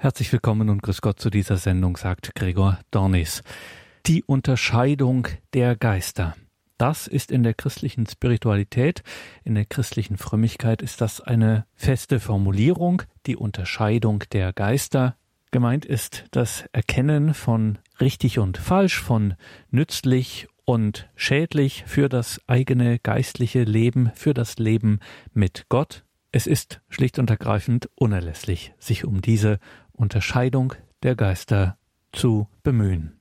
Herzlich willkommen und grüß Gott zu dieser Sendung, sagt Gregor Dornis. Die Unterscheidung der Geister. Das ist in der christlichen Spiritualität, in der christlichen Frömmigkeit ist das eine feste Formulierung, die Unterscheidung der Geister. Gemeint ist das Erkennen von richtig und falsch, von nützlich und schädlich für das eigene geistliche Leben, für das Leben mit Gott. Es ist schlicht und ergreifend unerlässlich, sich um diese Unterscheidung der Geister zu bemühen.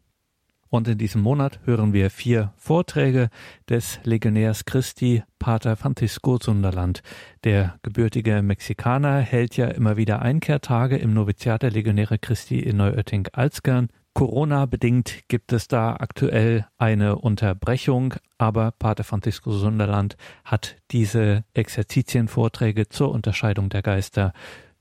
Und in diesem Monat hören wir vier Vorträge des Legionärs Christi, Pater Francisco Sunderland. Der gebürtige Mexikaner hält ja immer wieder Einkehrtage im Noviziat der Legionäre Christi in Neuötting-Alzgern. Corona-bedingt gibt es da aktuell eine Unterbrechung, aber Pater Francisco Sunderland hat diese Exerzitienvorträge zur Unterscheidung der Geister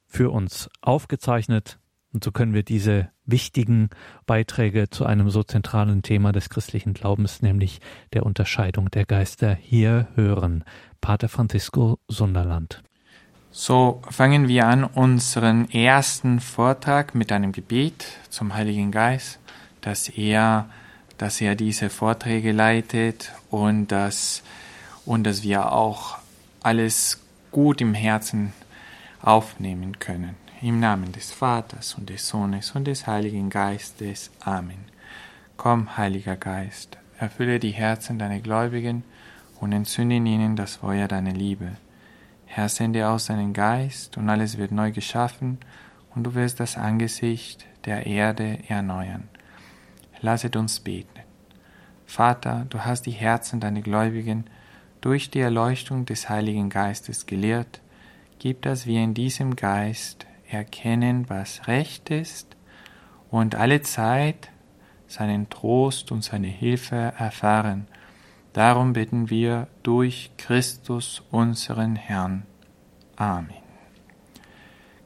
für uns aufgezeichnet und so können wir diese wichtigen Beiträge zu einem so zentralen Thema des christlichen Glaubens, nämlich der Unterscheidung der Geister, hier hören. Pater Francisco Sunderland. So fangen wir an unseren ersten Vortrag mit einem Gebet zum Heiligen Geist, dass er, dass er diese Vorträge leitet und dass, und dass wir auch alles gut im Herzen aufnehmen können. Im Namen des Vaters und des Sohnes und des Heiligen Geistes. Amen. Komm, Heiliger Geist, erfülle die Herzen deiner Gläubigen und entzünde in ihnen das Feuer deiner Liebe. Herr, sende aus deinen Geist, und alles wird neu geschaffen, und du wirst das Angesicht der Erde erneuern. Lasset uns beten. Vater, du hast die Herzen deiner Gläubigen durch die Erleuchtung des Heiligen Geistes gelehrt, gib, dass wir in diesem Geist erkennen, was recht ist und alle Zeit seinen Trost und seine Hilfe erfahren. Darum bitten wir durch Christus unseren Herrn. Amen.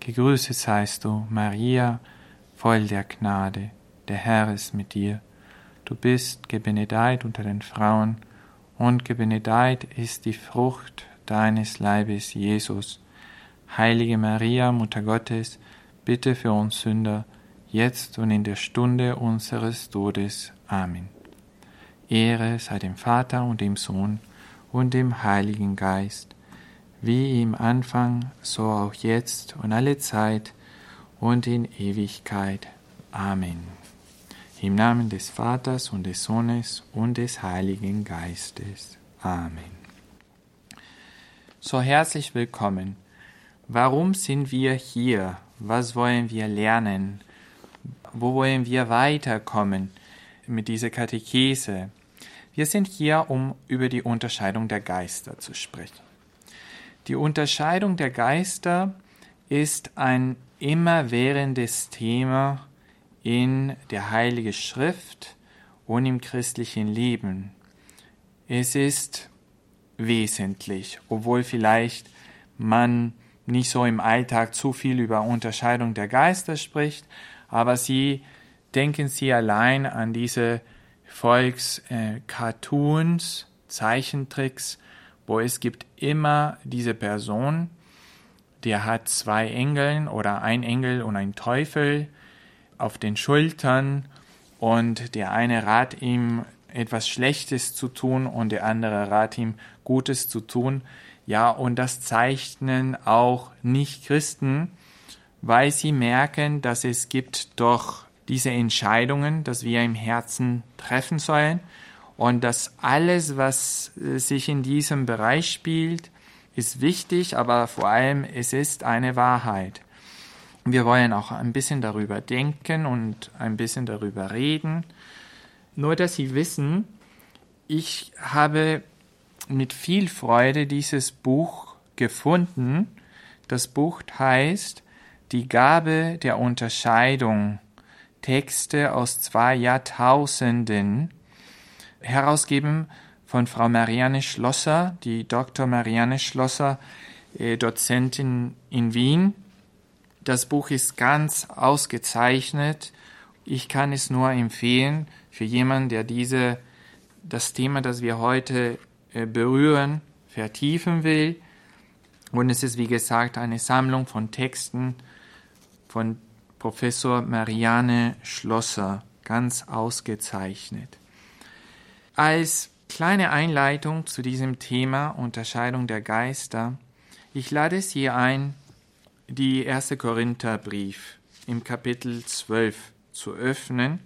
Gegrüßet seist du, Maria, voll der Gnade, der Herr ist mit dir. Du bist gebenedeit unter den Frauen, und gebenedeit ist die Frucht deines Leibes, Jesus. Heilige Maria, Mutter Gottes, bitte für uns Sünder, jetzt und in der Stunde unseres Todes. Amen. Ehre sei dem Vater und dem Sohn und dem Heiligen Geist, wie im Anfang, so auch jetzt und alle Zeit und in Ewigkeit. Amen. Im Namen des Vaters und des Sohnes und des Heiligen Geistes. Amen. So herzlich willkommen Warum sind wir hier? Was wollen wir lernen? Wo wollen wir weiterkommen mit dieser Katechese? Wir sind hier, um über die Unterscheidung der Geister zu sprechen. Die Unterscheidung der Geister ist ein immerwährendes Thema in der Heiligen Schrift und im christlichen Leben. Es ist wesentlich, obwohl vielleicht man nicht so im Alltag zu viel über Unterscheidung der Geister spricht, aber sie denken sie allein an diese Volkscartoons, äh, Zeichentricks, wo es gibt immer diese Person, der hat zwei Engeln oder ein Engel und ein Teufel auf den Schultern und der eine rat ihm etwas Schlechtes zu tun und der andere rat ihm Gutes zu tun. Ja, und das zeichnen auch Nicht-Christen, weil sie merken, dass es gibt doch diese Entscheidungen, dass wir im Herzen treffen sollen und dass alles, was äh, sich in diesem Bereich spielt, ist wichtig, aber vor allem es ist eine Wahrheit. Wir wollen auch ein bisschen darüber denken und ein bisschen darüber reden. Nur dass Sie wissen, ich habe mit viel Freude dieses Buch gefunden. Das Buch heißt Die Gabe der Unterscheidung. Texte aus zwei Jahrtausenden, herausgeben von Frau Marianne Schlosser, die Dr. Marianne Schlosser, äh, Dozentin in Wien. Das Buch ist ganz ausgezeichnet. Ich kann es nur empfehlen für jemanden, der diese, das Thema, das wir heute berühren, vertiefen will. Und es ist, wie gesagt, eine Sammlung von Texten von Professor Marianne Schlosser ganz ausgezeichnet. Als kleine Einleitung zu diesem Thema Unterscheidung der Geister, ich lade Sie ein, die 1. Korintherbrief im Kapitel 12 zu öffnen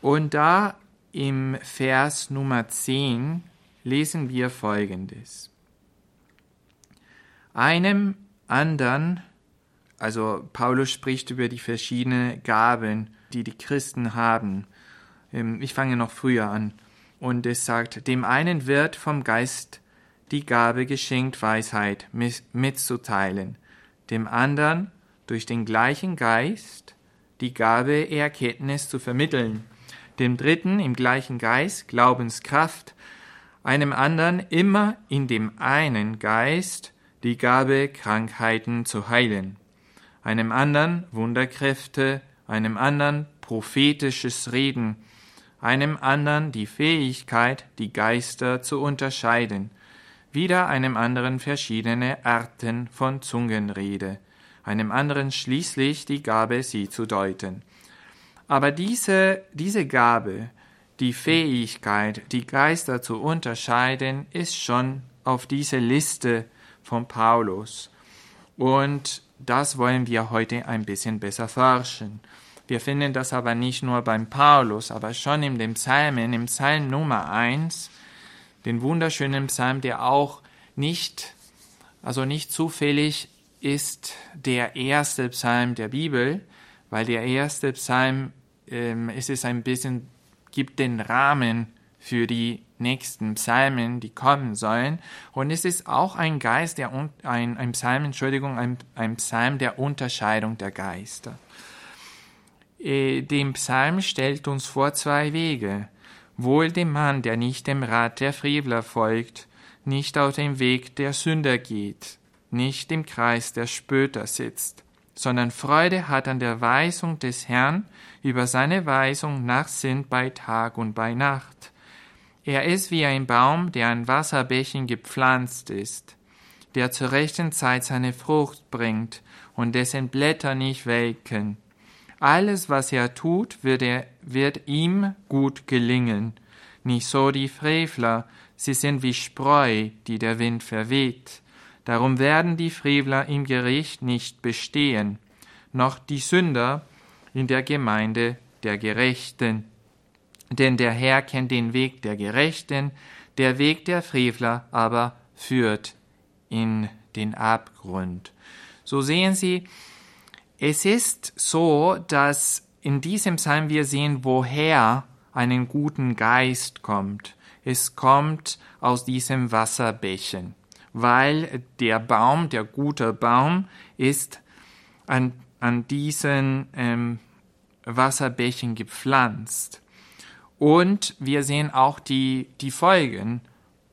und da im Vers Nummer 10 lesen wir folgendes. Einem anderen, also Paulus spricht über die verschiedenen Gaben, die die Christen haben. Ähm, ich fange noch früher an. Und es sagt, dem einen wird vom Geist die Gabe geschenkt, Weisheit mitzuteilen, dem anderen durch den gleichen Geist die Gabe, Erkenntnis zu vermitteln, dem dritten im gleichen Geist Glaubenskraft, einem anderen immer in dem einen Geist die Gabe, Krankheiten zu heilen, einem anderen Wunderkräfte, einem anderen prophetisches Reden, einem anderen die Fähigkeit, die Geister zu unterscheiden, wieder einem anderen verschiedene Arten von Zungenrede, einem anderen schließlich die Gabe, sie zu deuten. Aber diese, diese Gabe, die Fähigkeit, die Geister zu unterscheiden, ist schon auf diese Liste von Paulus. Und das wollen wir heute ein bisschen besser forschen. Wir finden das aber nicht nur beim Paulus, aber schon in dem Psalmen, im Psalm Nummer 1, den wunderschönen Psalm, der auch nicht, also nicht zufällig ist der erste Psalm der Bibel, weil der erste Psalm ähm, es ist ein bisschen, gibt den Rahmen für die nächsten Psalmen, die kommen sollen. Und es ist auch ein Geist, der, ein, ein Psalm, Entschuldigung, ein, ein Psalm der Unterscheidung der Geister. Äh, dem Psalm stellt uns vor zwei Wege. Wohl dem Mann, der nicht dem Rat der Frevler folgt, nicht auf dem Weg der Sünder geht, nicht im Kreis der Spötter sitzt, sondern Freude hat an der Weisung des Herrn, über seine Weisung nachsinnt bei Tag und bei Nacht. Er ist wie ein Baum, der an Wasserbächen gepflanzt ist, der zur rechten Zeit seine Frucht bringt und dessen Blätter nicht welken. Alles, was er tut, wird, er, wird ihm gut gelingen. Nicht so die Frevler, sie sind wie Spreu, die der Wind verweht. Darum werden die Frevler im Gericht nicht bestehen, noch die Sünder in der Gemeinde der Gerechten. Denn der Herr kennt den Weg der Gerechten, der Weg der Frevler aber führt in den Abgrund. So sehen Sie, es ist so, dass in diesem Psalm wir sehen, woher einen guten Geist kommt. Es kommt aus diesem Wasserbächen weil der Baum, der gute Baum, ist an, an diesen ähm, Wasserbächen gepflanzt. Und wir sehen auch die, die Folgen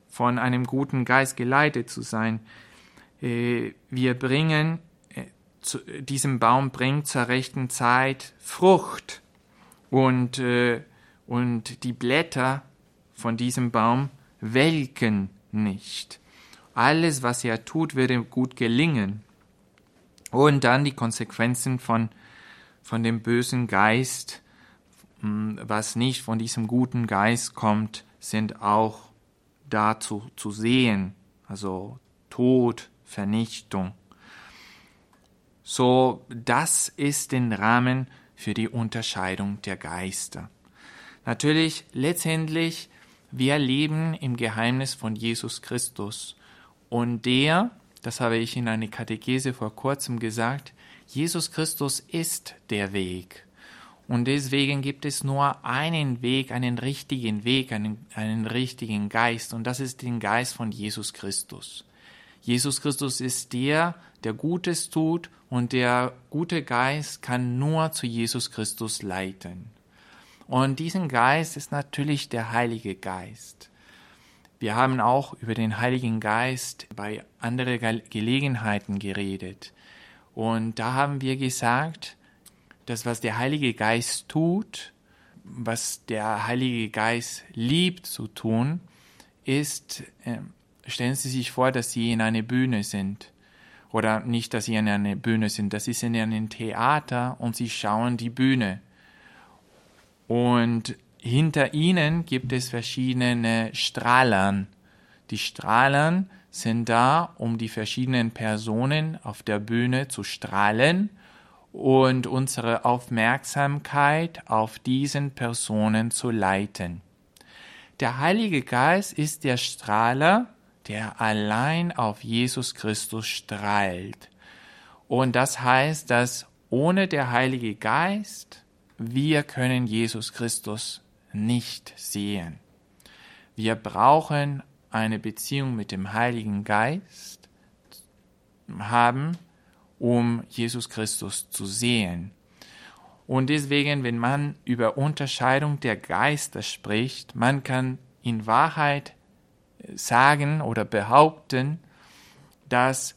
von einem guten Geist geleitet zu sein. Äh, wir bringen, äh, zu, diesem Baum bringt zur rechten Zeit Frucht und, äh, und die Blätter von diesem Baum welken nicht. Alles, was er tut, wird ihm gut gelingen. Und dann die Konsequenzen von, von dem bösen Geist, hm, was nicht von diesem guten Geist kommt, sind auch dazu zu sehen. Also Tod, Vernichtung. So, das ist den Rahmen für die Unterscheidung der Geister. Natürlich, letztendlich, wir leben im Geheimnis von Jesus Christus. Und der, das habe ich in einer Katechese vor kurzem gesagt, Jesus Christus ist der Weg. Und deswegen gibt es nur einen Weg, einen richtigen Weg, einen, einen richtigen Geist. Und das ist den Geist von Jesus Christus. Jesus Christus ist der, der Gutes tut und der gute Geist kann nur zu Jesus Christus leiten. Und diesen Geist ist natürlich der Heilige Geist. Wir haben auch über den Heiligen Geist bei anderen Gelegenheiten geredet. Und da haben wir gesagt, dass was der Heilige Geist tut, was der Heilige Geist liebt zu tun, ist, äh, stellen Sie sich vor, dass Sie in einer Bühne sind Oder nicht, dass sie in einer Bühne sind, das ist in einem Theater und sie schauen die Bühne. Und hinter ihnen gibt es verschiedene Strahlern. Die Strahlern sind da, um die verschiedenen Personen auf der Bühne zu strahlen und unsere Aufmerksamkeit auf diesen Personen zu leiten. Der Heilige Geist ist der Strahler, der allein auf Jesus Christus strahlt. Und das heißt, dass ohne der Heilige Geist wir können Jesus Christus nicht sehen. Wir brauchen eine Beziehung mit dem Heiligen Geist haben, um Jesus Christus zu sehen. Und deswegen, wenn man über Unterscheidung der Geister spricht, man kann in Wahrheit sagen oder behaupten, dass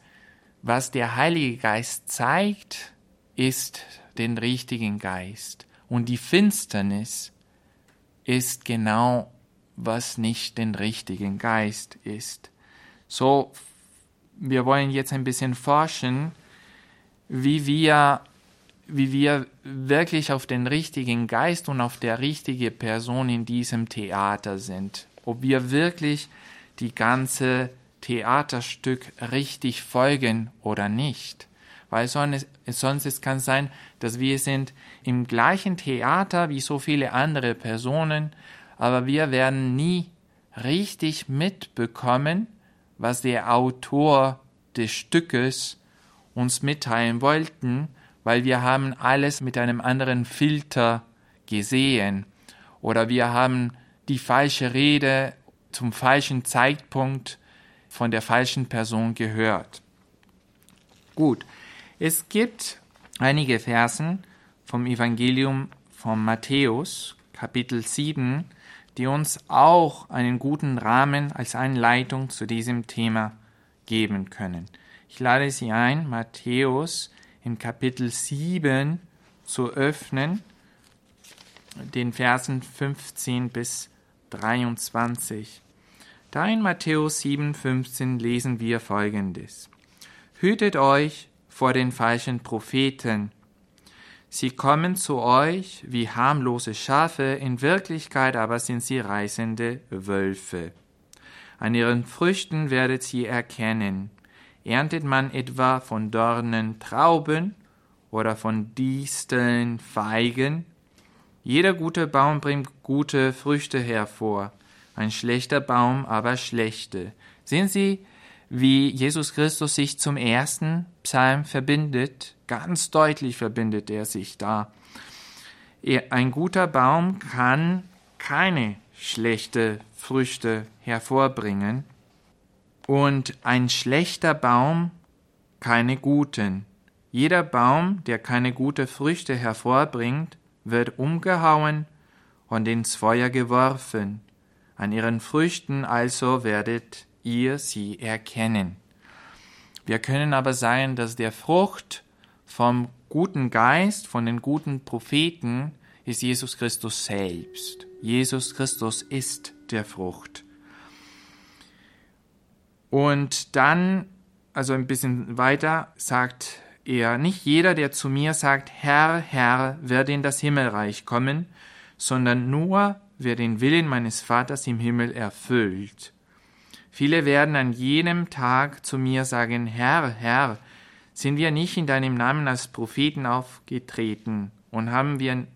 was der Heilige Geist zeigt, ist den richtigen Geist. Und die Finsternis ist genau, was nicht den richtigen Geist ist. So, wir wollen jetzt ein bisschen forschen, wie wir, wie wir wirklich auf den richtigen Geist und auf der richtige Person in diesem Theater sind. Ob wir wirklich die ganze Theaterstück richtig folgen oder nicht. Weil sonst, sonst es kann sein, dass wir sind im gleichen Theater wie so viele andere Personen, aber wir werden nie richtig mitbekommen, was der Autor des Stückes uns mitteilen wollten, weil wir haben alles mit einem anderen Filter gesehen oder wir haben die falsche Rede zum falschen Zeitpunkt von der falschen Person gehört. Gut, es gibt einige Versen vom Evangelium von Matthäus, Kapitel 7, die uns auch einen guten Rahmen als Einleitung zu diesem Thema geben können. Ich lade Sie ein, Matthäus in Kapitel 7 zu öffnen, den Versen 15 bis 23. Da in Matthäus 7, 15 lesen wir folgendes. Hütet euch vor den falschen Propheten. Sie kommen zu euch wie harmlose Schafe, in Wirklichkeit aber sind sie reißende Wölfe. An ihren Früchten werdet sie erkennen. Erntet man etwa von Dornen Trauben oder von Disteln Feigen? Jeder gute Baum bringt gute Früchte hervor, ein schlechter Baum aber schlechte. Sehen Sie, wie Jesus Christus sich zum ersten Psalm verbindet? Ganz deutlich verbindet er sich da. Ein guter Baum kann keine schlechte Früchte hervorbringen, und ein schlechter Baum keine guten. Jeder Baum, der keine gute Früchte hervorbringt, wird umgehauen und ins Feuer geworfen. An ihren Früchten also werdet ihr sie erkennen. Wir können aber sein, dass der Frucht vom guten Geist, von den guten Propheten, ist Jesus Christus selbst. Jesus Christus ist der Frucht. Und dann, also ein bisschen weiter, sagt er, nicht jeder, der zu mir sagt, Herr, Herr, wird in das Himmelreich kommen, sondern nur, wer den Willen meines Vaters im Himmel erfüllt. Viele werden an jenem Tag zu mir sagen, Herr, Herr, sind wir nicht in deinem Namen als Propheten aufgetreten und haben wir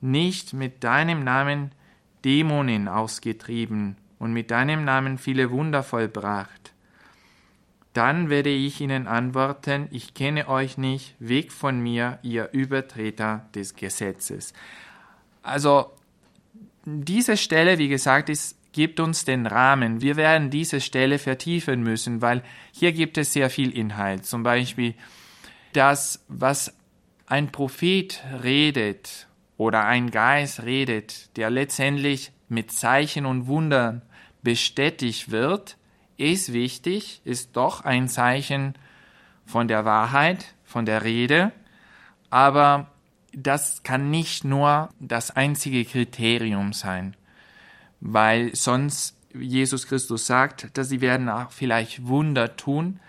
nicht mit deinem Namen Dämonen ausgetrieben und mit deinem Namen viele Wunder vollbracht. Dann werde ich ihnen antworten, ich kenne euch nicht, weg von mir, ihr Übertreter des Gesetzes. Also diese Stelle, wie gesagt, ist, gibt uns den Rahmen. Wir werden diese Stelle vertiefen müssen, weil hier gibt es sehr viel Inhalt. Zum Beispiel das, was ein Prophet redet oder ein Geist redet, der letztendlich mit Zeichen und Wundern bestätigt wird, ist wichtig, ist doch ein Zeichen von der Wahrheit, von der Rede, aber das kann nicht nur das einzige Kriterium sein, weil sonst Jesus Christus sagt, dass sie werden auch vielleicht Wunder tun,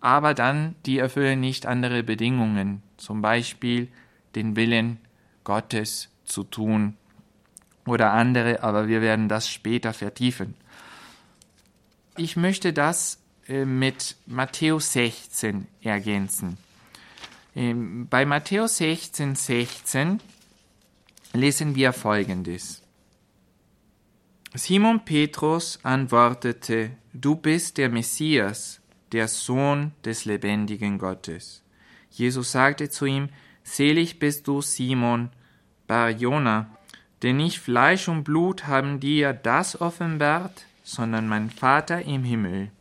aber dann die erfüllen nicht andere Bedingungen, zum Beispiel den Willen Gottes zu tun oder andere, aber wir werden das später vertiefen. Ich möchte das äh, mit Matthäus 16 ergänzen. Ähm, bei Matthäus 16, 16 lesen wir folgendes. Simon Petrus antwortete, Du bist der Messias, der Sohn des lebendigen Gottes. Jesus sagte zu ihm, Selig bist du, Simon, Barjona, denn nicht Fleisch und Blut haben dir das offenbart, sondern mein Vater im Himmel.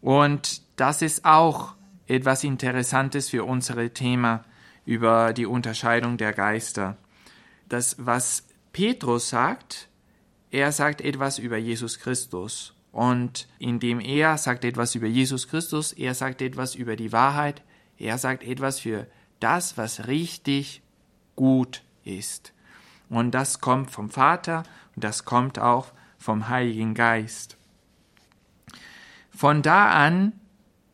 Und das ist auch etwas Interessantes für unser Thema über die Unterscheidung der Geister. Das, was Petrus sagt, er sagt etwas über Jesus Christus. Und indem er sagt etwas über Jesus Christus, er sagt etwas über die Wahrheit, er sagt etwas für das, was richtig gut ist. Und das kommt vom Vater und das kommt auch vom Heiligen Geist. Von da an,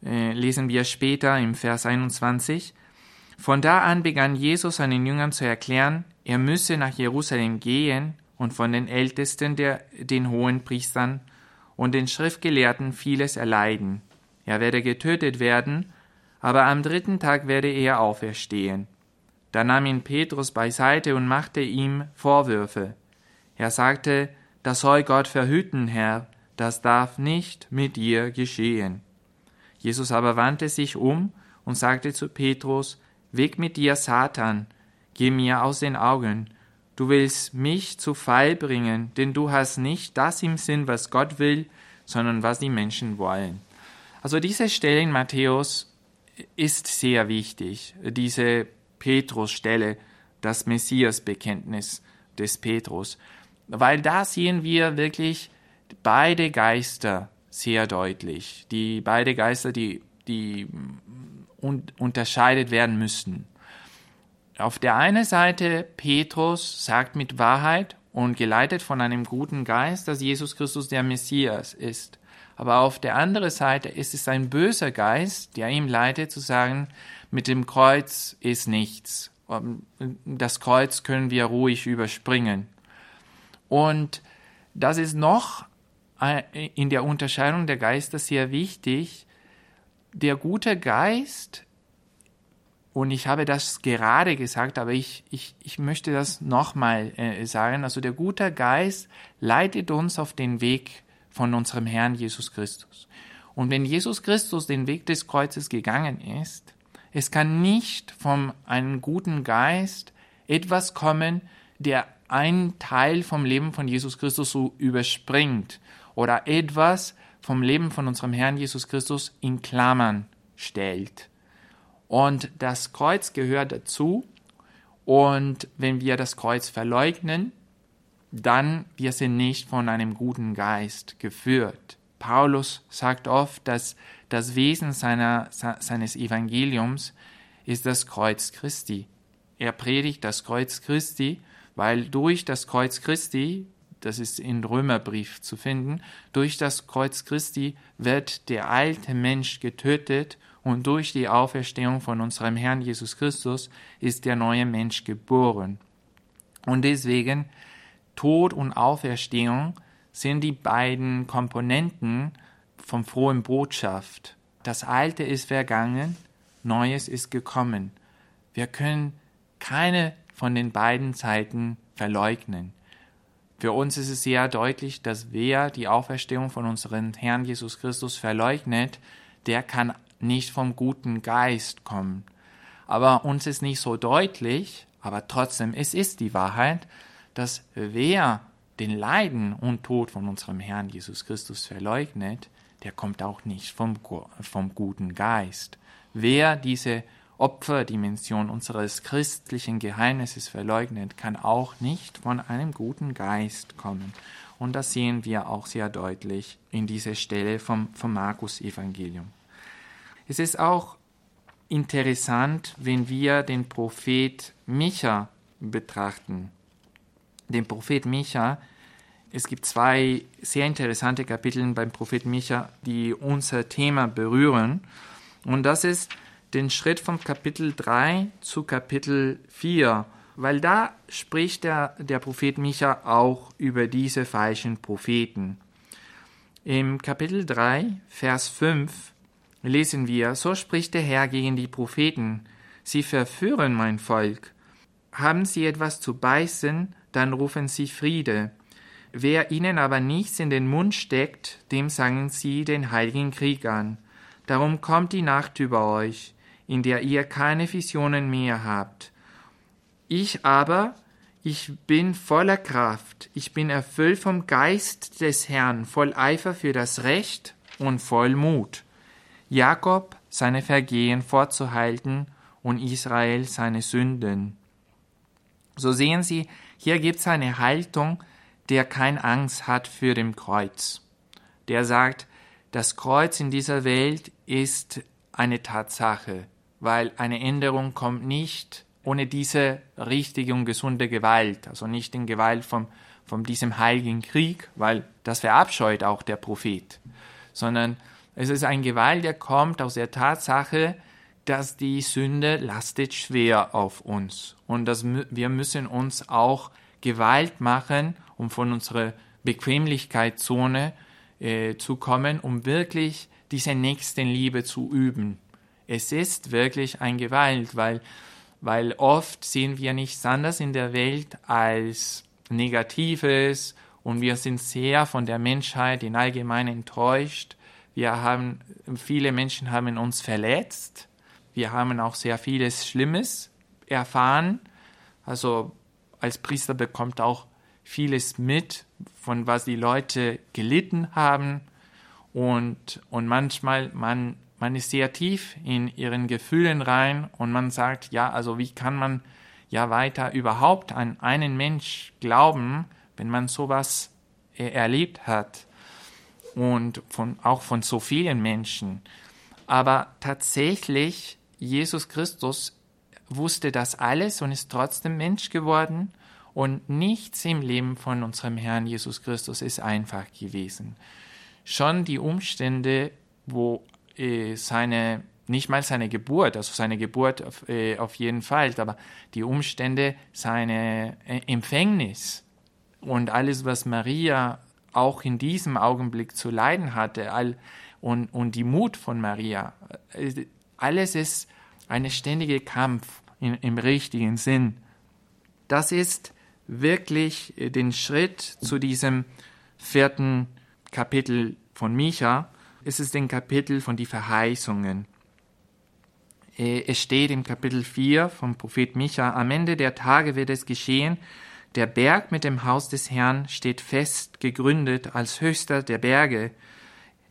äh, lesen wir später im Vers 21, von da an begann Jesus seinen Jüngern zu erklären, er müsse nach Jerusalem gehen und von den Ältesten der, den hohen Priestern und den Schriftgelehrten vieles erleiden. Er werde getötet werden, aber am dritten Tag werde er auferstehen. Da nahm ihn Petrus beiseite und machte ihm Vorwürfe. Er sagte, das soll Gott verhüten, Herr, das darf nicht mit dir geschehen. Jesus aber wandte sich um und sagte zu Petrus, Weg mit dir, Satan, geh mir aus den Augen, Du willst mich zu Fall bringen, denn du hast nicht das im Sinn, was Gott will, sondern was die Menschen wollen. Also diese Stelle in Matthäus ist sehr wichtig. Diese Petrus-Stelle, das Messias-Bekenntnis des Petrus. Weil da sehen wir wirklich beide Geister sehr deutlich. Die beide Geister, die, die unterscheidet werden müssen auf der einen Seite Petrus sagt mit Wahrheit und geleitet von einem guten Geist, dass Jesus Christus der Messias ist. Aber auf der anderen Seite ist es ein böser Geist, der ihm leitet zu sagen, mit dem Kreuz ist nichts. Das Kreuz können wir ruhig überspringen. Und das ist noch in der Unterscheidung der Geister sehr wichtig. Der gute Geist und ich habe das gerade gesagt, aber ich, ich, ich möchte das nochmal äh, sagen. Also der gute Geist leitet uns auf den Weg von unserem Herrn Jesus Christus. Und wenn Jesus Christus den Weg des Kreuzes gegangen ist, es kann nicht von einem guten Geist etwas kommen, der einen Teil vom Leben von Jesus Christus so überspringt oder etwas vom Leben von unserem Herrn Jesus Christus in Klammern stellt. Und das Kreuz gehört dazu. Und wenn wir das Kreuz verleugnen, dann wir sind nicht von einem guten Geist geführt. Paulus sagt oft, dass das Wesen seiner, seines Evangeliums ist das Kreuz Christi. Er predigt das Kreuz Christi, weil durch das Kreuz Christi, das ist in Römerbrief zu finden, durch das Kreuz Christi wird der alte Mensch getötet und durch die Auferstehung von unserem Herrn Jesus Christus ist der neue Mensch geboren. Und deswegen Tod und Auferstehung sind die beiden Komponenten vom frohen Botschaft. Das Alte ist vergangen, Neues ist gekommen. Wir können keine von den beiden Zeiten verleugnen. Für uns ist es sehr deutlich, dass wer die Auferstehung von unserem Herrn Jesus Christus verleugnet, der kann nicht vom guten Geist kommen. Aber uns ist nicht so deutlich, aber trotzdem, es ist die Wahrheit, dass wer den Leiden und Tod von unserem Herrn Jesus Christus verleugnet, der kommt auch nicht vom, vom guten Geist. Wer diese Opferdimension unseres christlichen Geheimnisses verleugnet, kann auch nicht von einem guten Geist kommen. Und das sehen wir auch sehr deutlich in dieser Stelle vom, vom Markus Evangelium. Es ist auch interessant, wenn wir den Prophet Micha betrachten. Den Prophet Micha, es gibt zwei sehr interessante Kapitel beim Propheten Micha, die unser Thema berühren. Und das ist den Schritt vom Kapitel 3 zu Kapitel 4, weil da spricht der, der Prophet Micha auch über diese falschen Propheten. Im Kapitel 3, Vers 5 lesen wir, so spricht der Herr gegen die Propheten, sie verführen mein Volk. Haben sie etwas zu beißen, dann rufen sie Friede. Wer ihnen aber nichts in den Mund steckt, dem sagen sie den heiligen Krieg an. Darum kommt die Nacht über euch, in der ihr keine Visionen mehr habt. Ich aber, ich bin voller Kraft, ich bin erfüllt vom Geist des Herrn, voll Eifer für das Recht und voll Mut. Jakob seine Vergehen vorzuhalten und Israel seine Sünden. So sehen Sie, hier gibt es eine Haltung, der kein Angst hat für dem Kreuz. Der sagt, das Kreuz in dieser Welt ist eine Tatsache, weil eine Änderung kommt nicht ohne diese richtige und gesunde Gewalt, also nicht in Gewalt von, von diesem heiligen Krieg, weil das verabscheut auch der Prophet, sondern es ist ein Gewalt, der kommt aus der Tatsache, dass die Sünde lastet schwer auf uns und dass wir müssen uns auch Gewalt machen, um von unserer Bequemlichkeitszone äh, zu kommen, um wirklich diese Nächstenliebe zu üben. Es ist wirklich ein Gewalt, weil, weil oft sehen wir nichts anderes in der Welt als Negatives und wir sind sehr von der Menschheit in allgemein enttäuscht. Wir haben, viele Menschen haben uns verletzt. Wir haben auch sehr vieles Schlimmes erfahren. Also als Priester bekommt auch vieles mit, von was die Leute gelitten haben. Und, und manchmal, man, man ist sehr tief in ihren Gefühlen rein und man sagt, ja, also wie kann man ja weiter überhaupt an einen Mensch glauben, wenn man sowas erlebt hat und von, auch von so vielen Menschen. Aber tatsächlich, Jesus Christus wusste das alles und ist trotzdem Mensch geworden und nichts im Leben von unserem Herrn Jesus Christus ist einfach gewesen schon die Umstände, wo äh, seine, nicht mal seine Geburt, also seine Geburt auf, äh, auf jeden Fall, aber die Umstände, seine äh, Empfängnis und alles, was Maria auch in diesem Augenblick zu leiden hatte, all, und, und die Mut von Maria, alles ist ein ständiger Kampf in, im richtigen Sinn. Das ist wirklich äh, den Schritt zu diesem vierten Kapitel von Micha ist es den Kapitel von die Verheißungen. Äh, es steht im Kapitel 4 vom Prophet Micha, am Ende der Tage wird es geschehen, der Berg mit dem Haus des Herrn steht fest gegründet als höchster der Berge.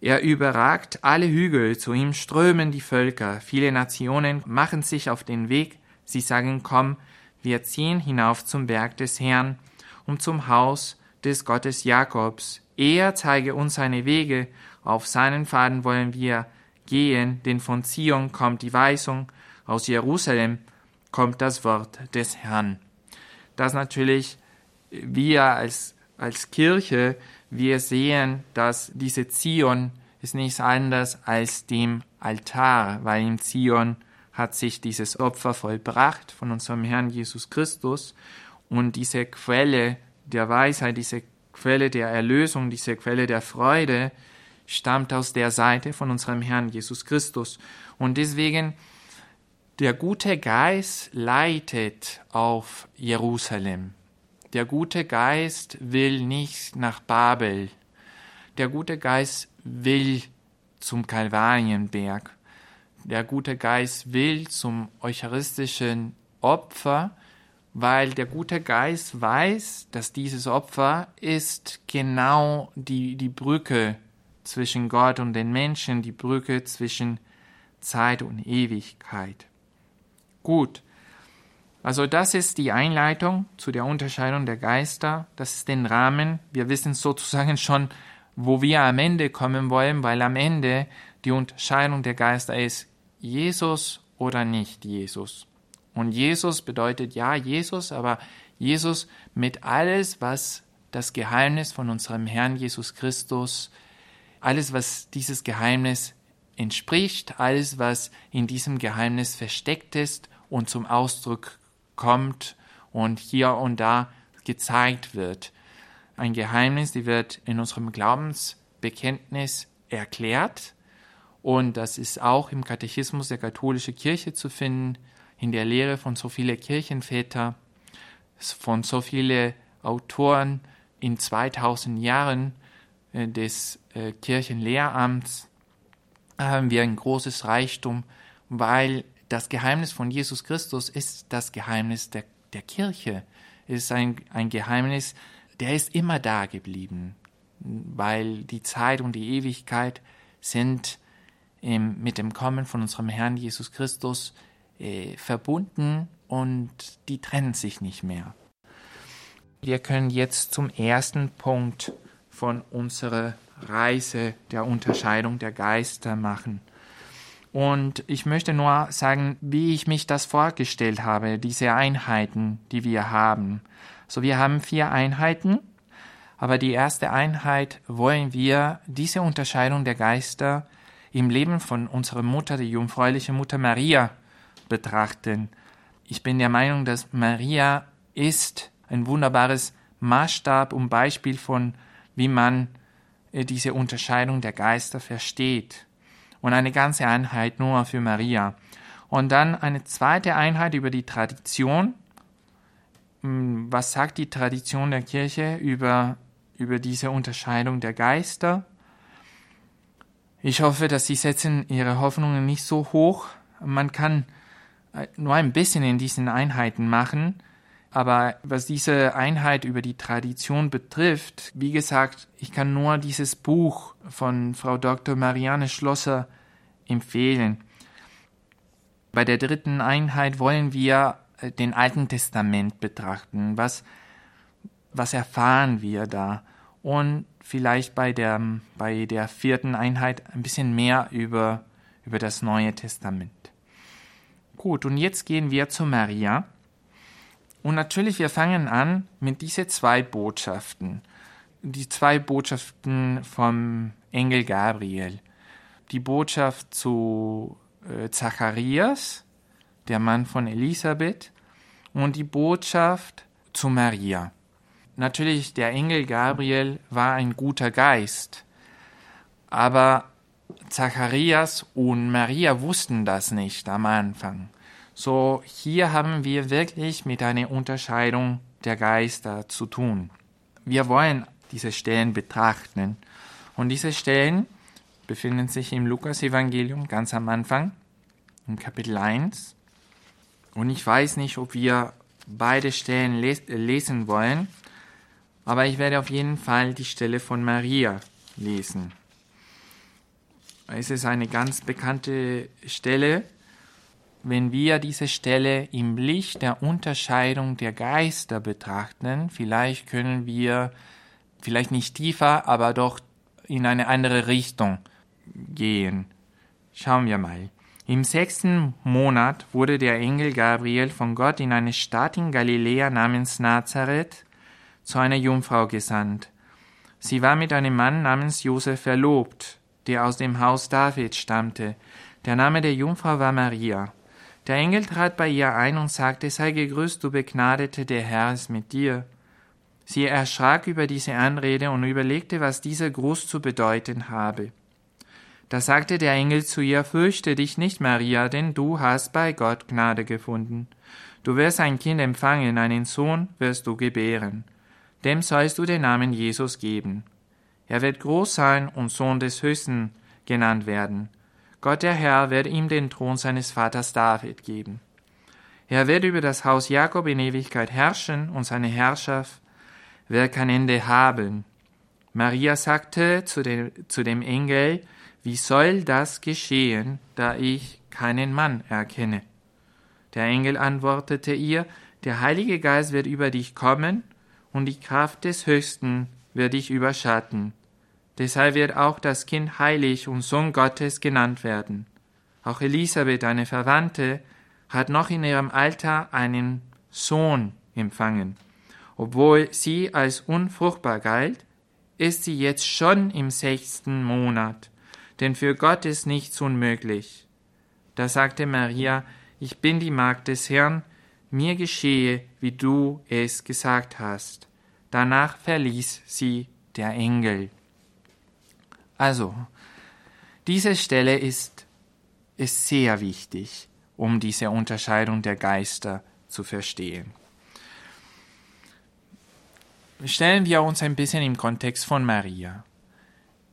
Er überragt alle Hügel, zu ihm strömen die Völker, viele Nationen machen sich auf den Weg, sie sagen, komm, wir ziehen hinauf zum Berg des Herrn, um zum Haus des Gottes Jakobs, er zeige uns seine Wege, auf seinen Faden wollen wir gehen, denn von Zion kommt die Weisung, aus Jerusalem kommt das Wort des Herrn. Das natürlich wir als, als Kirche, wir sehen, dass diese Zion ist nichts anderes als dem Altar, weil in Zion hat sich dieses Opfer vollbracht von unserem Herrn Jesus Christus und diese Quelle der Weisheit, diese Quelle der Erlösung, diese Quelle der Freude stammt aus der Seite von unserem Herrn Jesus Christus. Und deswegen, der gute Geist leitet auf Jerusalem. Der gute Geist will nicht nach Babel. Der gute Geist will zum Kalvarienberg. Der gute Geist will zum eucharistischen Opfer, weil der gute Geist weiß, dass dieses Opfer ist genau die, die Brücke zwischen Gott und den Menschen, die Brücke zwischen Zeit und Ewigkeit. Gut, also das ist die Einleitung zu der Unterscheidung der Geister, das ist den Rahmen. Wir wissen sozusagen schon, wo wir am Ende kommen wollen, weil am Ende die Unterscheidung der Geister ist Jesus oder nicht Jesus. Und Jesus bedeutet ja Jesus, aber Jesus mit alles, was das Geheimnis von unserem Herrn Jesus Christus, alles, was dieses Geheimnis entspricht, alles, was in diesem Geheimnis versteckt ist und zum Ausdruck kommt und hier und da gezeigt wird. Ein Geheimnis, die wird in unserem Glaubensbekenntnis erklärt und das ist auch im Katechismus der katholischen Kirche zu finden, in der Lehre von so vielen Kirchenväter, von so vielen Autoren in 2000 Jahren äh, des äh, Kirchenlehramts haben wir ein großes Reichtum, weil das Geheimnis von Jesus Christus ist das Geheimnis der, der Kirche. Es ist ein, ein Geheimnis, der ist immer da geblieben, weil die Zeit und die Ewigkeit sind ähm, mit dem Kommen von unserem Herrn Jesus Christus äh, verbunden und die trennen sich nicht mehr. Wir können jetzt zum ersten Punkt von unserer Reise der Unterscheidung der Geister machen. Und ich möchte nur sagen, wie ich mich das vorgestellt habe, diese Einheiten, die wir haben. So, wir haben vier Einheiten, aber die erste Einheit wollen wir diese Unterscheidung der Geister im Leben von unserer Mutter, die jungfräuliche Mutter Maria, betrachten. Ich bin der Meinung, dass Maria ist ein wunderbares Maßstab und Beispiel von, wie man äh, diese Unterscheidung der Geister versteht. Und eine ganze Einheit nur für Maria. Und dann eine zweite Einheit über die Tradition. Hm, was sagt die Tradition der Kirche über, über diese Unterscheidung der Geister? Ich hoffe, dass Sie setzen Ihre Hoffnungen nicht so hoch. Man kann äh, nur ein bisschen in diesen Einheiten machen, aber was diese Einheit über die Tradition betrifft, wie gesagt, ich kann nur dieses Buch von Frau Dr. Marianne Schlosser empfehlen. Bei der dritten Einheit wollen wir äh, den Alten Testament betrachten. Was, was erfahren wir da? Und vielleicht bei der, bei der vierten Einheit ein bisschen mehr über, über das Neue Testament. Gut, und jetzt gehen wir zu Maria. Und natürlich, wir fangen an mit diesen zwei Botschaften. Die zwei Botschaften vom Engel Gabriel. Die Botschaft zu äh, Zacharias, der Mann von Elisabeth, und die Botschaft zu Maria. Natürlich, der Engel Gabriel war ein guter Geist, aber Zacharias und Maria wussten das nicht am Anfang. So, hier haben wir wirklich mit einer Unterscheidung der Geister zu tun. Wir wollen diese Stellen betrachten. Und diese Stellen befinden sich im Lukas-Evangelium ganz am Anfang, im Kapitel 1. Und ich weiß nicht, ob wir beide Stellen les lesen wollen, aber ich werde auf jeden Fall die Stelle von Maria lesen. Es ist eine ganz bekannte Stelle wenn wir diese Stelle im Licht der Unterscheidung der Geister betrachten, vielleicht können wir, vielleicht nicht tiefer, aber doch in eine andere Richtung gehen. Schauen wir mal. Im sechsten Monat wurde der Engel Gabriel von Gott in eine Stadt in Galiläa namens Nazareth zu einer Jungfrau gesandt. Sie war mit einem Mann namens Josef verlobt, der aus dem Haus David stammte. Der Name der Jungfrau war Maria. Der Engel trat bei ihr ein und sagte, sei gegrüßt, du Begnadete, der Herr ist mit dir. Sie erschrak über diese Anrede und überlegte, was dieser Gruß zu bedeuten habe. Da sagte der Engel zu ihr, Fürchte dich nicht, Maria, denn du hast bei Gott Gnade gefunden. Du wirst ein Kind empfangen, einen Sohn wirst du gebären. Dem sollst du den Namen Jesus geben. Er wird groß sein und Sohn des Höchsten genannt werden. Gott der Herr wird ihm den Thron seines Vaters David geben. Er wird über das Haus Jakob in Ewigkeit herrschen und seine Herrschaft wird kein Ende haben. Maria sagte zu dem, zu dem Engel, wie soll das geschehen, da ich keinen Mann erkenne? Der Engel antwortete ihr, der Heilige Geist wird über dich kommen und die Kraft des Höchsten wird dich überschatten. Deshalb wird auch das Kind heilig und Sohn Gottes genannt werden. Auch Elisabeth, eine Verwandte, hat noch in ihrem Alter einen Sohn empfangen. Obwohl sie als unfruchtbar galt, ist sie jetzt schon im sechsten Monat, denn für Gott ist nichts unmöglich. Da sagte Maria, ich bin die Magd des Herrn, mir geschehe, wie du es gesagt hast. Danach verließ sie der Engel. Also, diese Stelle ist, ist sehr wichtig, um diese Unterscheidung der Geister zu verstehen. Stellen wir uns ein bisschen im Kontext von Maria.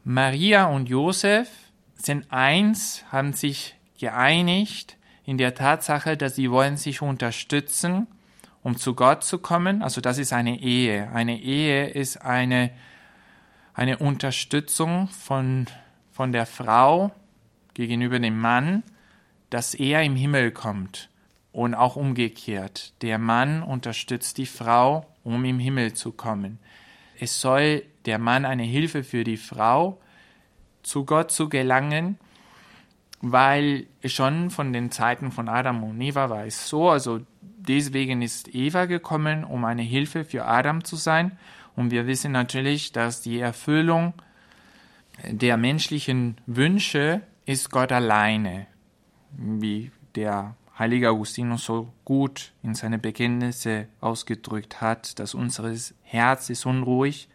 Maria und Josef sind eins, haben sich geeinigt in der Tatsache, dass sie wollen sich unterstützen, um zu Gott zu kommen. Also das ist eine Ehe. Eine Ehe ist eine, eine Unterstützung von, von der Frau gegenüber dem Mann, dass er im Himmel kommt. Und auch umgekehrt. Der Mann unterstützt die Frau, um im Himmel zu kommen. Es soll der Mann eine Hilfe für die Frau, zu Gott zu gelangen, weil schon von den Zeiten von Adam und Eva war es so, also deswegen ist Eva gekommen, um eine Hilfe für Adam zu sein. Und wir wissen natürlich, dass die Erfüllung der menschlichen Wünsche ist Gott alleine, wie der heilige Augustinus so gut in seine Bekenntnisse ausgedrückt hat, dass unser Herz ist unruhig,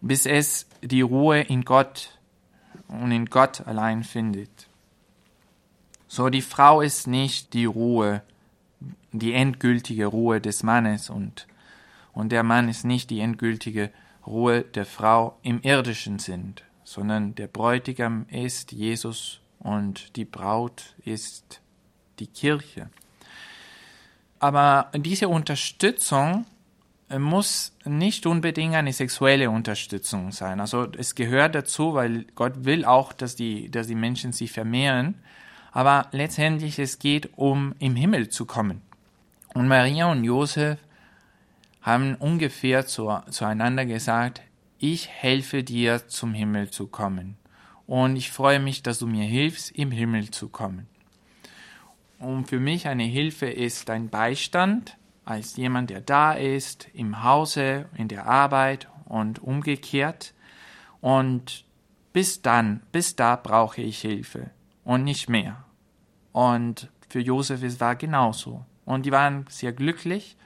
bis es die Ruhe in Gott und in Gott allein findet. So, die Frau ist nicht die Ruhe, die endgültige Ruhe des Mannes und, und der Mann ist nicht die endgültige Ruhe der Frau im irdischen Sinn, sondern der Bräutigam ist Jesus und die Braut ist die Kirche. Aber diese Unterstützung muss nicht unbedingt eine sexuelle Unterstützung sein. Also es gehört dazu, weil Gott will auch, dass die, dass die Menschen sich vermehren aber letztendlich es geht um im Himmel zu kommen. Und Maria und Josef haben ungefähr zu, zueinander gesagt, ich helfe dir zum Himmel zu kommen. Und ich freue mich, dass du mir hilfst, im Himmel zu kommen. Und für mich eine Hilfe ist ein Beistand als jemand, der da ist, im Hause, in der Arbeit und umgekehrt. Und bis dann, bis da brauche ich Hilfe und nicht mehr. Und für Josef es war genauso. Und die waren sehr glücklich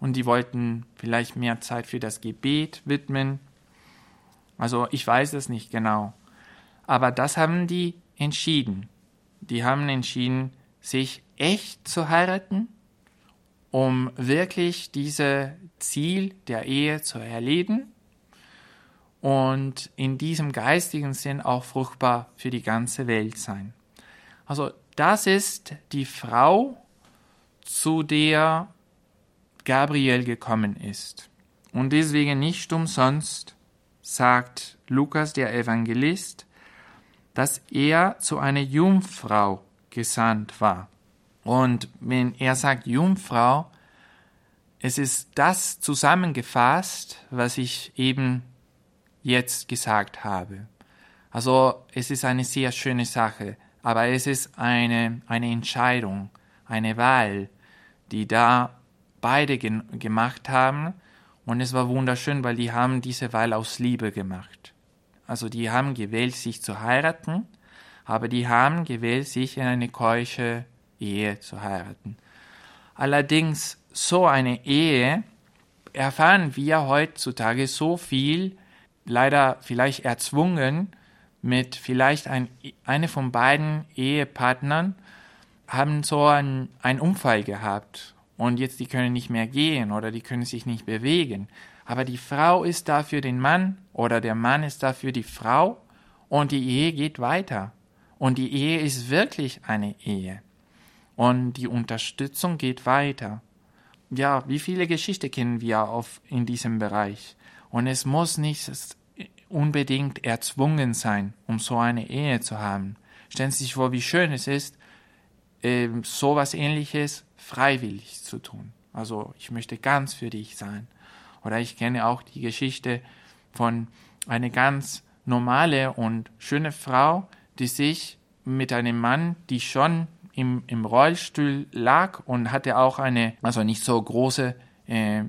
und die wollten vielleicht mehr Zeit für das Gebet widmen. Also ich weiß es nicht genau. Aber das haben die entschieden. Die haben entschieden, sich echt zu heiraten, um wirklich dieses Ziel der Ehe zu erleben und in diesem geistigen Sinn auch fruchtbar für die ganze Welt sein. Also das ist die Frau, zu der Gabriel gekommen ist. Und deswegen nicht umsonst sagt Lukas der Evangelist, dass er zu einer Jungfrau gesandt war. Und wenn er sagt Jungfrau, es ist das zusammengefasst, was ich eben jetzt gesagt habe. Also es ist eine sehr schöne Sache aber es ist eine, eine Entscheidung, eine Wahl, die da beide ge gemacht haben. Und es war wunderschön, weil die haben diese Wahl aus Liebe gemacht. Also die haben gewählt, sich zu heiraten, aber die haben gewählt, sich in eine keusche Ehe zu heiraten. Allerdings so eine Ehe erfahren wir heutzutage so viel, leider vielleicht erzwungen, mit vielleicht ein, eine von beiden Ehepartnern haben so einen Unfall gehabt und jetzt die können nicht mehr gehen oder die können sich nicht bewegen. Aber die Frau ist da für den Mann oder der Mann ist da für die Frau und die Ehe geht weiter. Und die Ehe ist wirklich eine Ehe. Und die Unterstützung geht weiter. Ja, wie viele Geschichten kennen wir auf, in diesem Bereich? Und es muss nicht unbedingt erzwungen sein, um so eine Ehe zu haben. Stellen Sie sich vor, wie schön es ist, äh, so was ähnliches freiwillig zu tun. Also ich möchte ganz für dich sein. Oder ich kenne auch die Geschichte von einer ganz normale und schöne Frau, die sich mit einem Mann, die schon im, im Rollstuhl lag und hatte auch eine, also nicht so große äh,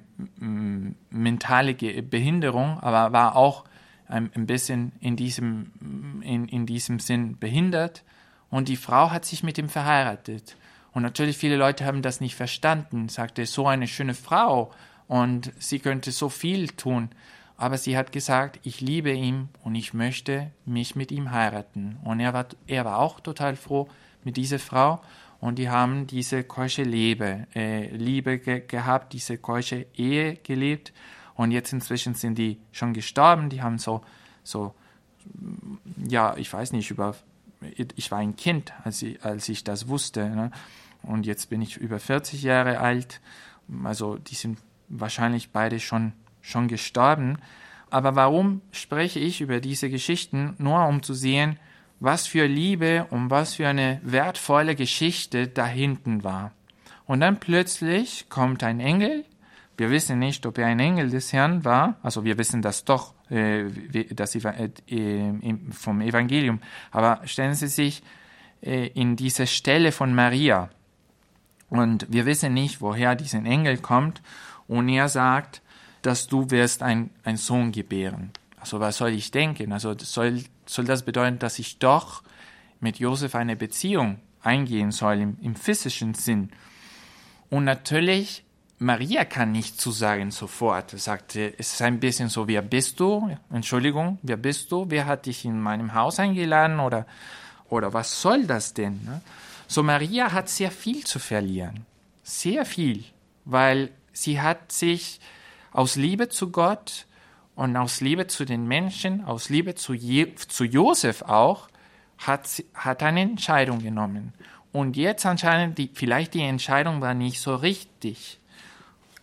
mentale Behinderung, aber war auch ein, ein bisschen in diesem, in, in diesem Sinn behindert. Und die Frau hat sich mit ihm verheiratet. Und natürlich viele Leute haben das nicht verstanden, sagte, so eine schöne Frau und sie könnte so viel tun. Aber sie hat gesagt, ich liebe ihn und ich möchte mich mit ihm heiraten. Und er war, er war auch total froh mit dieser Frau und die haben diese keusche Liebe, äh, Liebe ge gehabt, diese keusche Ehe gelebt und jetzt inzwischen sind die schon gestorben, die haben so, so, ja, ich weiß nicht, über, ich war ein Kind, als ich, als ich das wusste, ne? und jetzt bin ich über 40 Jahre alt, also die sind wahrscheinlich beide schon, schon gestorben. Aber warum spreche ich über diese Geschichten? Nur um zu sehen, was für Liebe und was für eine wertvolle Geschichte da hinten war. Und dann plötzlich kommt ein Engel. Wir wissen nicht, ob er ein Engel des Herrn war. Also wir wissen das doch das, äh, vom Evangelium. Aber stellen Sie sich äh, in diese Stelle von Maria. Und wir wissen nicht, woher dieser Engel kommt. Und er sagt, dass du wirst ein, ein Sohn gebären. Also was soll ich denken? Also soll, soll das bedeuten, dass ich doch mit Josef eine Beziehung eingehen soll im, im physischen Sinn? Und natürlich, Maria kann nicht zusagen sofort. Er sagte, es ist ein bisschen so, wer bist du? Entschuldigung, wer bist du? Wer hat dich in meinem Haus eingeladen? Oder, oder was soll das denn? Ne? So, Maria hat sehr viel zu verlieren. Sehr viel. Weil sie hat sich aus Liebe zu Gott und aus Liebe zu den Menschen, aus Liebe zu, Je zu Josef auch, hat, hat eine Entscheidung genommen. Und jetzt anscheinend, die, vielleicht die Entscheidung war nicht so richtig.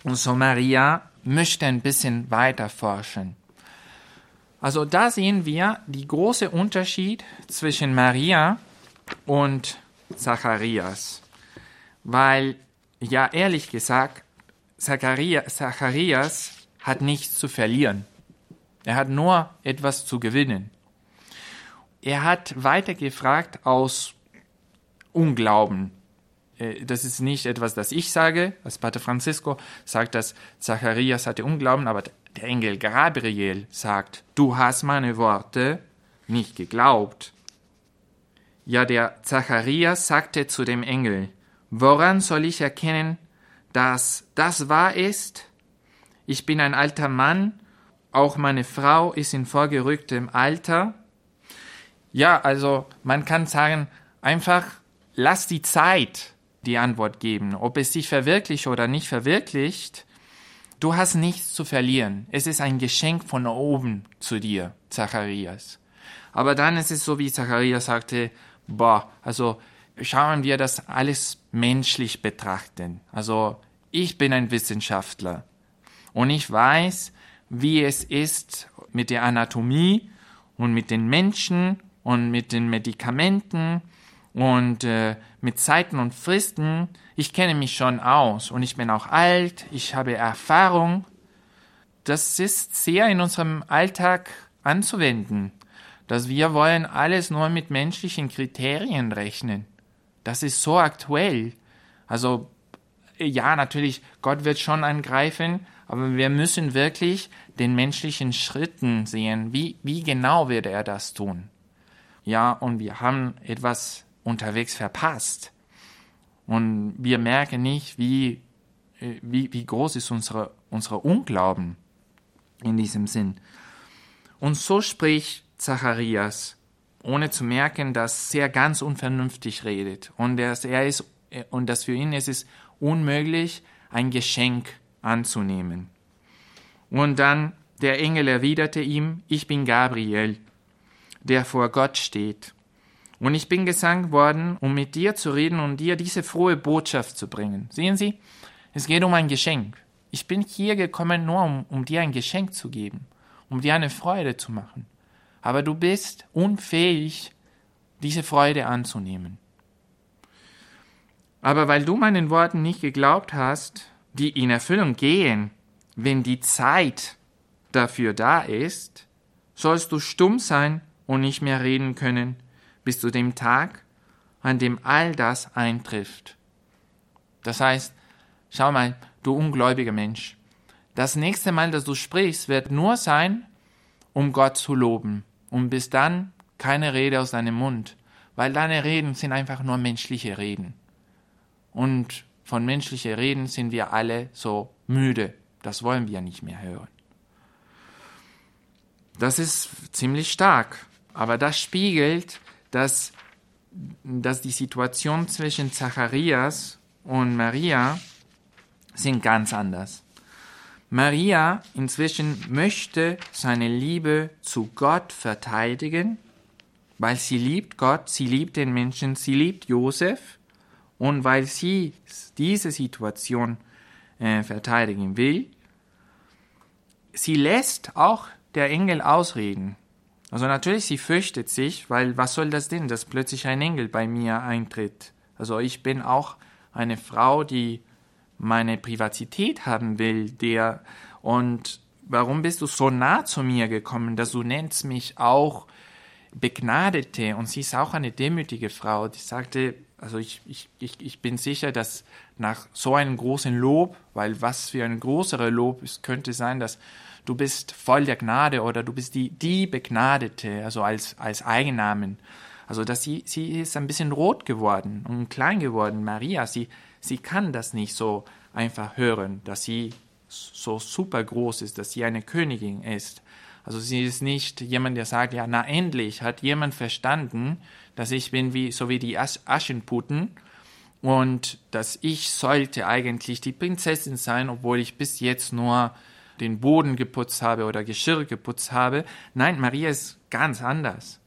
Und so Maria möchte ein bisschen weiter forschen. Also da sehen wir die große Unterschied zwischen Maria und Zacharias. Weil, ja, ehrlich gesagt, Zacharias, Zacharias hat nichts zu verlieren. Er hat nur etwas zu gewinnen. Er hat weiter gefragt aus Unglauben. Äh, das ist nicht etwas, das ich sage. Als Pater Francisco sagt, dass Zacharias hatte Unglauben, aber der Engel Gabriel sagt, du hast meine Worte nicht geglaubt. Ja, der Zacharias sagte zu dem Engel, woran soll ich erkennen, dass das wahr ist? Ich bin ein alter Mann auch meine Frau ist in vorgerücktem Alter. Ja, also man kann sagen, einfach lass die Zeit die Antwort geben. Ob es sich verwirklicht oder nicht verwirklicht, du hast nichts zu verlieren. Es ist ein Geschenk von oben zu dir, Zacharias. Aber dann ist es so, wie Zacharias sagte, boah, also schauen wir das alles menschlich betrachten. Also ich bin ein Wissenschaftler und ich weiß, wie es ist mit der Anatomie und mit den Menschen und mit den Medikamenten und äh, mit Zeiten und Fristen. Ich kenne mich schon aus und ich bin auch alt, ich habe Erfahrung. Das ist sehr in unserem Alltag anzuwenden, dass wir wollen alles nur mit menschlichen Kriterien rechnen. Das ist so aktuell. Also ja, natürlich, Gott wird schon angreifen, aber wir müssen wirklich den menschlichen Schritten sehen. Wie, wie genau wird er das tun? Ja, und wir haben etwas unterwegs verpasst. Und wir merken nicht, wie, wie, wie groß ist unsere, unsere Unglauben in diesem Sinn. Und so spricht Zacharias, ohne zu merken, dass er ganz unvernünftig redet und dass er ist, und dass für ihn es ist unmöglich, ein Geschenk anzunehmen. Und dann der Engel erwiderte ihm, ich bin Gabriel, der vor Gott steht. Und ich bin gesandt worden, um mit dir zu reden und dir diese frohe Botschaft zu bringen. Sehen Sie, es geht um ein Geschenk. Ich bin hier gekommen, nur um, um dir ein Geschenk zu geben, um dir eine Freude zu machen. Aber du bist unfähig, diese Freude anzunehmen. Aber weil du meinen Worten nicht geglaubt hast, die in Erfüllung gehen, wenn die Zeit dafür da ist, sollst du stumm sein und nicht mehr reden können, bis zu dem Tag, an dem all das eintrifft. Das heißt, schau mal, du ungläubiger Mensch, das nächste Mal, dass du sprichst, wird nur sein, um Gott zu loben. Und bis dann keine Rede aus deinem Mund, weil deine Reden sind einfach nur menschliche Reden. Und von menschlichen Reden sind wir alle so müde. Das wollen wir nicht mehr hören. Das ist ziemlich stark, aber das spiegelt, dass, dass die Situation zwischen Zacharias und Maria sind ganz anders. Maria inzwischen möchte seine Liebe zu Gott verteidigen, weil sie liebt Gott, sie liebt den Menschen, sie liebt Josef und weil sie diese Situation äh, verteidigen will. Sie lässt auch der Engel ausreden. Also natürlich, sie fürchtet sich, weil was soll das denn, dass plötzlich ein Engel bei mir eintritt? Also ich bin auch eine Frau, die meine Privatität haben will, der und warum bist du so nah zu mir gekommen, dass du nennst mich auch Begnadete und sie ist auch eine demütige Frau, die sagte, also ich, ich, ich, ich bin sicher, dass nach so einem großen Lob, weil was für ein größerer Lob es könnte sein, dass du bist voll der Gnade oder du bist die, die Begnadete, also als, als Eigennamen. Also dass sie, sie ist ein bisschen rot geworden und klein geworden. Maria, sie, sie kann das nicht so einfach hören, dass sie so super groß ist, dass sie eine Königin ist. Also sie ist nicht jemand, der sagt, ja, na endlich hat jemand verstanden, dass ich bin wie, so wie die As Aschenputten und dass ich sollte eigentlich die Prinzessin sein, obwohl ich bis jetzt nur den Boden geputzt habe oder Geschirr geputzt habe. Nein, Maria ist ganz anders.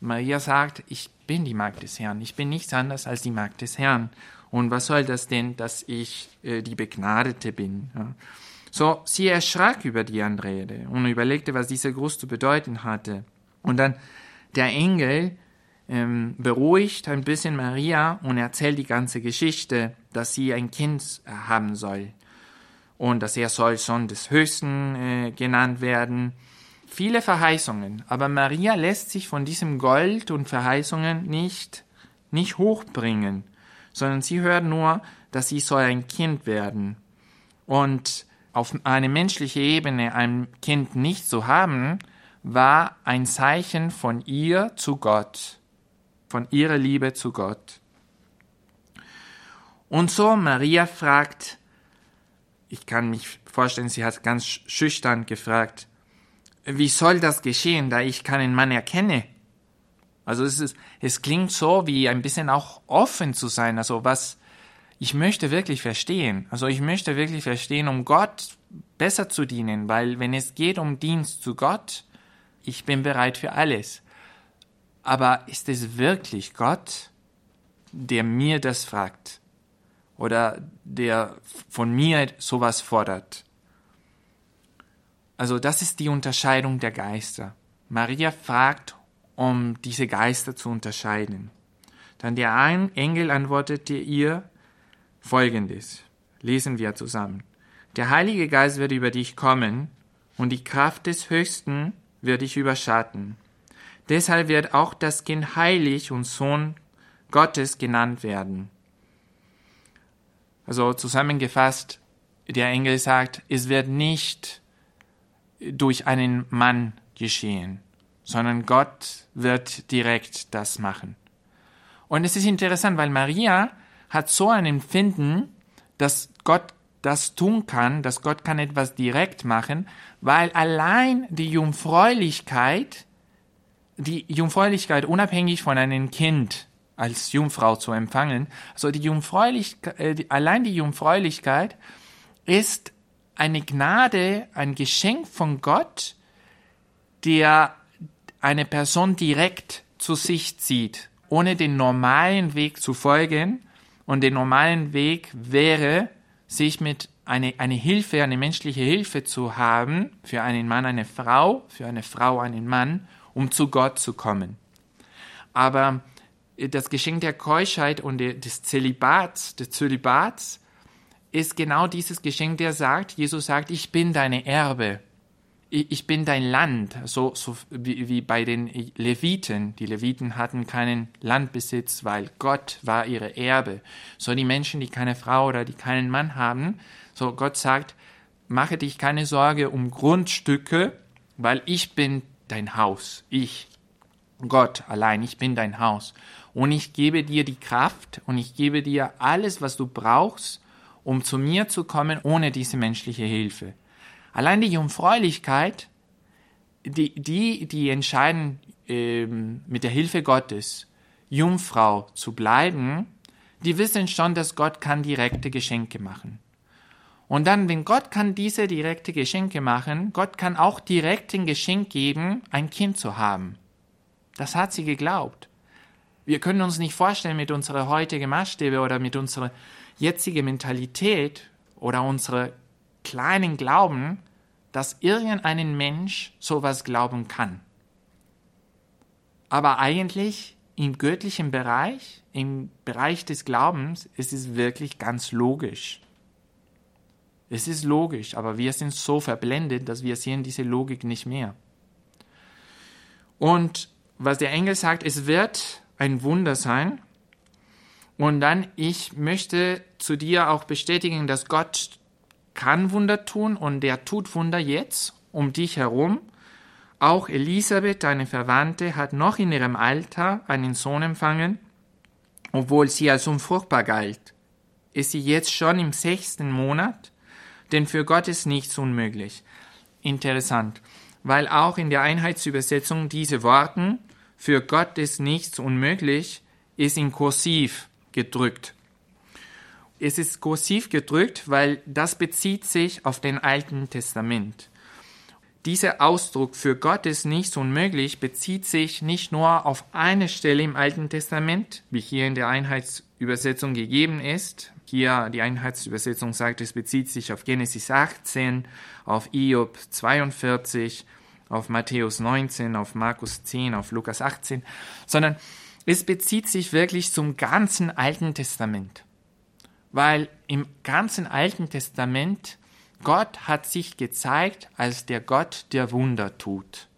Maria sagt, ich bin die Magd des Herrn, ich bin nichts anderes als die Magd des Herrn. Und was soll das denn, dass ich äh, die Begnadete bin? Ja? So, sie erschrak über die Anrede und überlegte, was dieser Gruß zu bedeuten hatte. Und dann der Engel ähm, beruhigt ein bisschen Maria und erzählt die ganze Geschichte, dass sie ein Kind haben soll und dass er soll Sohn des Höchsten äh, genannt werden. Viele Verheißungen, aber Maria lässt sich von diesem Gold und Verheißungen nicht, nicht hochbringen sondern sie hört nur, dass sie soll ein Kind werden. Und auf eine menschliche Ebene ein Kind nicht zu haben, war ein Zeichen von ihr zu Gott, von ihrer Liebe zu Gott. Und so Maria fragt, ich kann mich vorstellen, sie hat ganz schüchtern gefragt, wie soll das geschehen, da ich keinen Mann erkenne? Also es ist, es klingt so wie ein bisschen auch offen zu sein. Also was, ich möchte wirklich verstehen. Also ich möchte wirklich verstehen, um Gott besser zu dienen, weil wenn es geht um Dienst zu Gott, ich bin bereit für alles. Aber ist es wirklich Gott, der mir das fragt? Oder der von mir sowas fordert? Also das ist die Unterscheidung der Geister. Maria fragt um diese Geister zu unterscheiden. Dann der Engel antwortete ihr folgendes. Lesen wir zusammen. Der Heilige Geist wird über dich kommen und die Kraft des Höchsten wird dich überschatten. Deshalb wird auch das Kind heilig und Sohn Gottes genannt werden. Also zusammengefasst, der Engel sagt, es wird nicht durch einen Mann geschehen sondern Gott wird direkt das machen. Und es ist interessant, weil Maria hat so ein Empfinden, dass Gott das tun kann, dass Gott kann etwas direkt machen, weil allein die Jungfräulichkeit, die Jungfräulichkeit unabhängig von einem Kind als Jungfrau zu empfangen, also die Jungfräulichkeit, äh, allein die Jungfräulichkeit ist eine Gnade, ein Geschenk von Gott, der eine Person direkt zu sich zieht, ohne den normalen Weg zu folgen. Und der normalen Weg wäre, sich mit eine, eine Hilfe, eine menschliche Hilfe zu haben, für einen Mann eine Frau, für eine Frau einen Mann, um zu Gott zu kommen. Aber das Geschenk der Keuschheit und des Zölibats, des Zölibats ist genau dieses Geschenk, der sagt, Jesus sagt, ich bin deine Erbe ich bin dein Land, so, so wie, wie bei den Leviten. Die Leviten hatten keinen Landbesitz, weil Gott war ihre Erbe. So die Menschen, die keine Frau oder die keinen Mann haben, so Gott sagt, mache dich keine Sorge um Grundstücke, weil ich bin dein Haus. Ich, Gott allein, ich bin dein Haus. Und ich gebe dir die Kraft und ich gebe dir alles, was du brauchst, um zu mir zu kommen ohne diese menschliche Hilfe. Allein die Jungfräulichkeit, die, die, die entscheiden ähm, mit der Hilfe Gottes, Jungfrau zu bleiben, die wissen schon, dass Gott kann direkte Geschenke machen. Und dann, wenn Gott kann diese direkte Geschenke machen, Gott kann auch direkt ein Geschenk geben, ein Kind zu haben. Das hat sie geglaubt. Wir können uns nicht vorstellen mit unserer heutigen Maßstäbe oder mit unserer jetzigen Mentalität oder unserer kleinen Glauben, dass irgendein Mensch sowas glauben kann. Aber eigentlich im göttlichen Bereich, im Bereich des Glaubens, ist es wirklich ganz logisch. Es ist logisch, aber wir sind so verblendet, dass wir sehen diese Logik nicht mehr. Und was der Engel sagt, es wird ein Wunder sein. Und dann, ich möchte zu dir auch bestätigen, dass Gott kann Wunder tun und der tut Wunder jetzt um dich herum. Auch Elisabeth, deine Verwandte, hat noch in ihrem Alter einen Sohn empfangen, obwohl sie als unfruchtbar galt. Ist sie jetzt schon im sechsten Monat? Denn für Gott ist nichts unmöglich. Interessant, weil auch in der Einheitsübersetzung diese Worten für Gott ist nichts unmöglich ist in kursiv gedrückt. Es ist kursiv gedrückt, weil das bezieht sich auf den Alten Testament. Dieser Ausdruck für Gott ist nichts unmöglich bezieht sich nicht nur auf eine Stelle im Alten Testament, wie hier in der Einheitsübersetzung gegeben ist. Hier die Einheitsübersetzung sagt, es bezieht sich auf Genesis 18, auf Iob 42, auf Matthäus 19, auf Markus 10, auf Lukas 18, sondern es bezieht sich wirklich zum ganzen Alten Testament. Weil im ganzen Alten Testament Gott hat sich gezeigt als der Gott, der Wunder tut.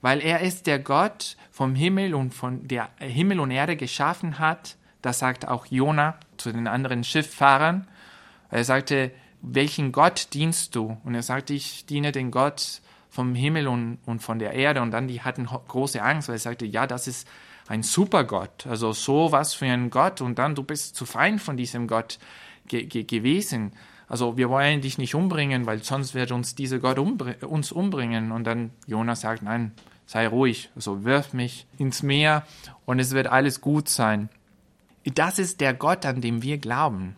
Weil er ist der Gott vom Himmel und von der Himmel und Erde geschaffen hat. Das sagt auch Jona zu den anderen Schifffahrern. Er sagte, welchen Gott dienst du? Und er sagte, ich diene den Gott vom Himmel und, und von der Erde. Und dann die hatten große Angst, weil er sagte, ja, das ist ein super Gott. Also so was für ein Gott. Und dann du bist zu fein von diesem Gott ge ge gewesen. Also wir wollen dich nicht umbringen, weil sonst wird uns dieser Gott umbr uns umbringen. Und dann Jonas sagt, nein, sei ruhig, also wirf mich ins Meer und es wird alles gut sein. Das ist der Gott, an dem wir glauben.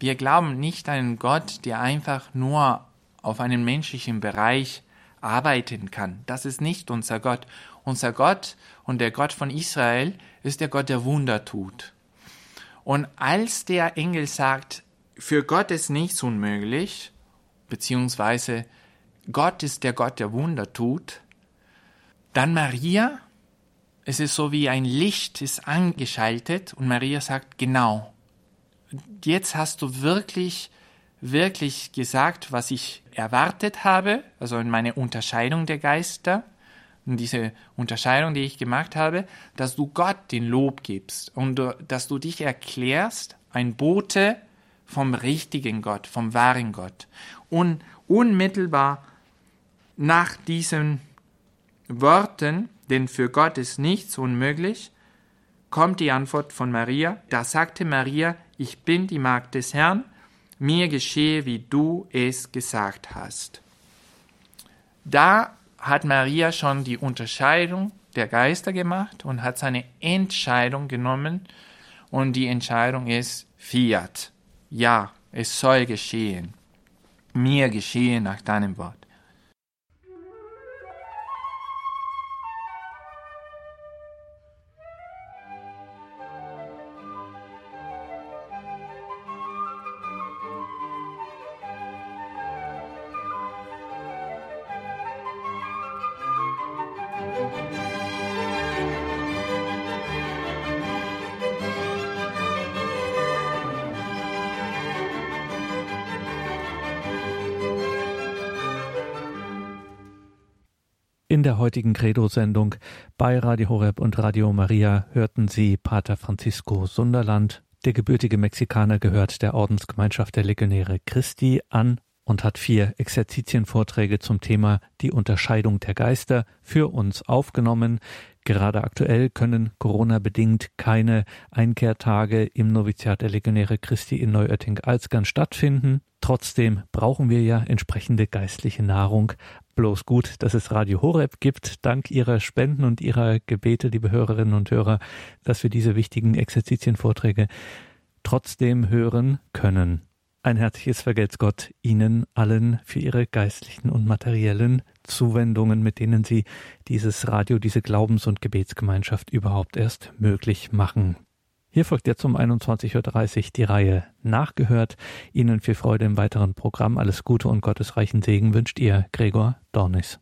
Wir glauben nicht an einen Gott, der einfach nur auf einem menschlichen Bereich arbeiten kann. Das ist nicht unser Gott. Unser Gott und der Gott von Israel ist der Gott, der Wunder tut. Und als der Engel sagt, für Gott ist nichts unmöglich, beziehungsweise Gott ist der Gott, der Wunder tut, dann Maria, es ist so wie ein Licht ist angeschaltet und Maria sagt, genau, jetzt hast du wirklich, wirklich gesagt, was ich erwartet habe, also in meine Unterscheidung der Geister, und diese Unterscheidung, die ich gemacht habe, dass du Gott den Lob gibst und dass du dich erklärst, ein Bote vom richtigen Gott, vom wahren Gott. Und unmittelbar nach diesen Worten, denn für Gott ist nichts unmöglich, kommt die Antwort von Maria. Da sagte Maria, ich bin die Magd des Herrn, mir geschehe, wie du es gesagt hast. Da hat Maria schon die Unterscheidung der Geister gemacht und hat seine Entscheidung genommen und die Entscheidung ist Fiat ja, es soll geschehen, mir geschehen nach deinem Wort. Heutigen Credo-Sendung bei Radio Horeb und Radio Maria hörten Sie Pater Francisco Sunderland. Der gebürtige Mexikaner gehört der Ordensgemeinschaft der Legionäre Christi an und hat vier Exerzitienvorträge zum Thema die Unterscheidung der Geister für uns aufgenommen. Gerade aktuell können Corona-bedingt keine Einkehrtage im Noviziat der Legionäre Christi in Neuötting-Alzgern stattfinden. Trotzdem brauchen wir ja entsprechende geistliche Nahrung. Bloß gut, dass es Radio Horeb gibt, dank Ihrer Spenden und Ihrer Gebete, liebe Hörerinnen und Hörer, dass wir diese wichtigen Exerzitienvorträge trotzdem hören können. Ein herzliches Vergelt's Gott Ihnen allen für Ihre geistlichen und materiellen Zuwendungen, mit denen Sie dieses Radio, diese Glaubens- und Gebetsgemeinschaft überhaupt erst möglich machen. Hier folgt jetzt um 21.30 Uhr die Reihe Nachgehört. Ihnen viel Freude im weiteren Programm. Alles Gute und gottesreichen Segen wünscht Ihr Gregor Dornis.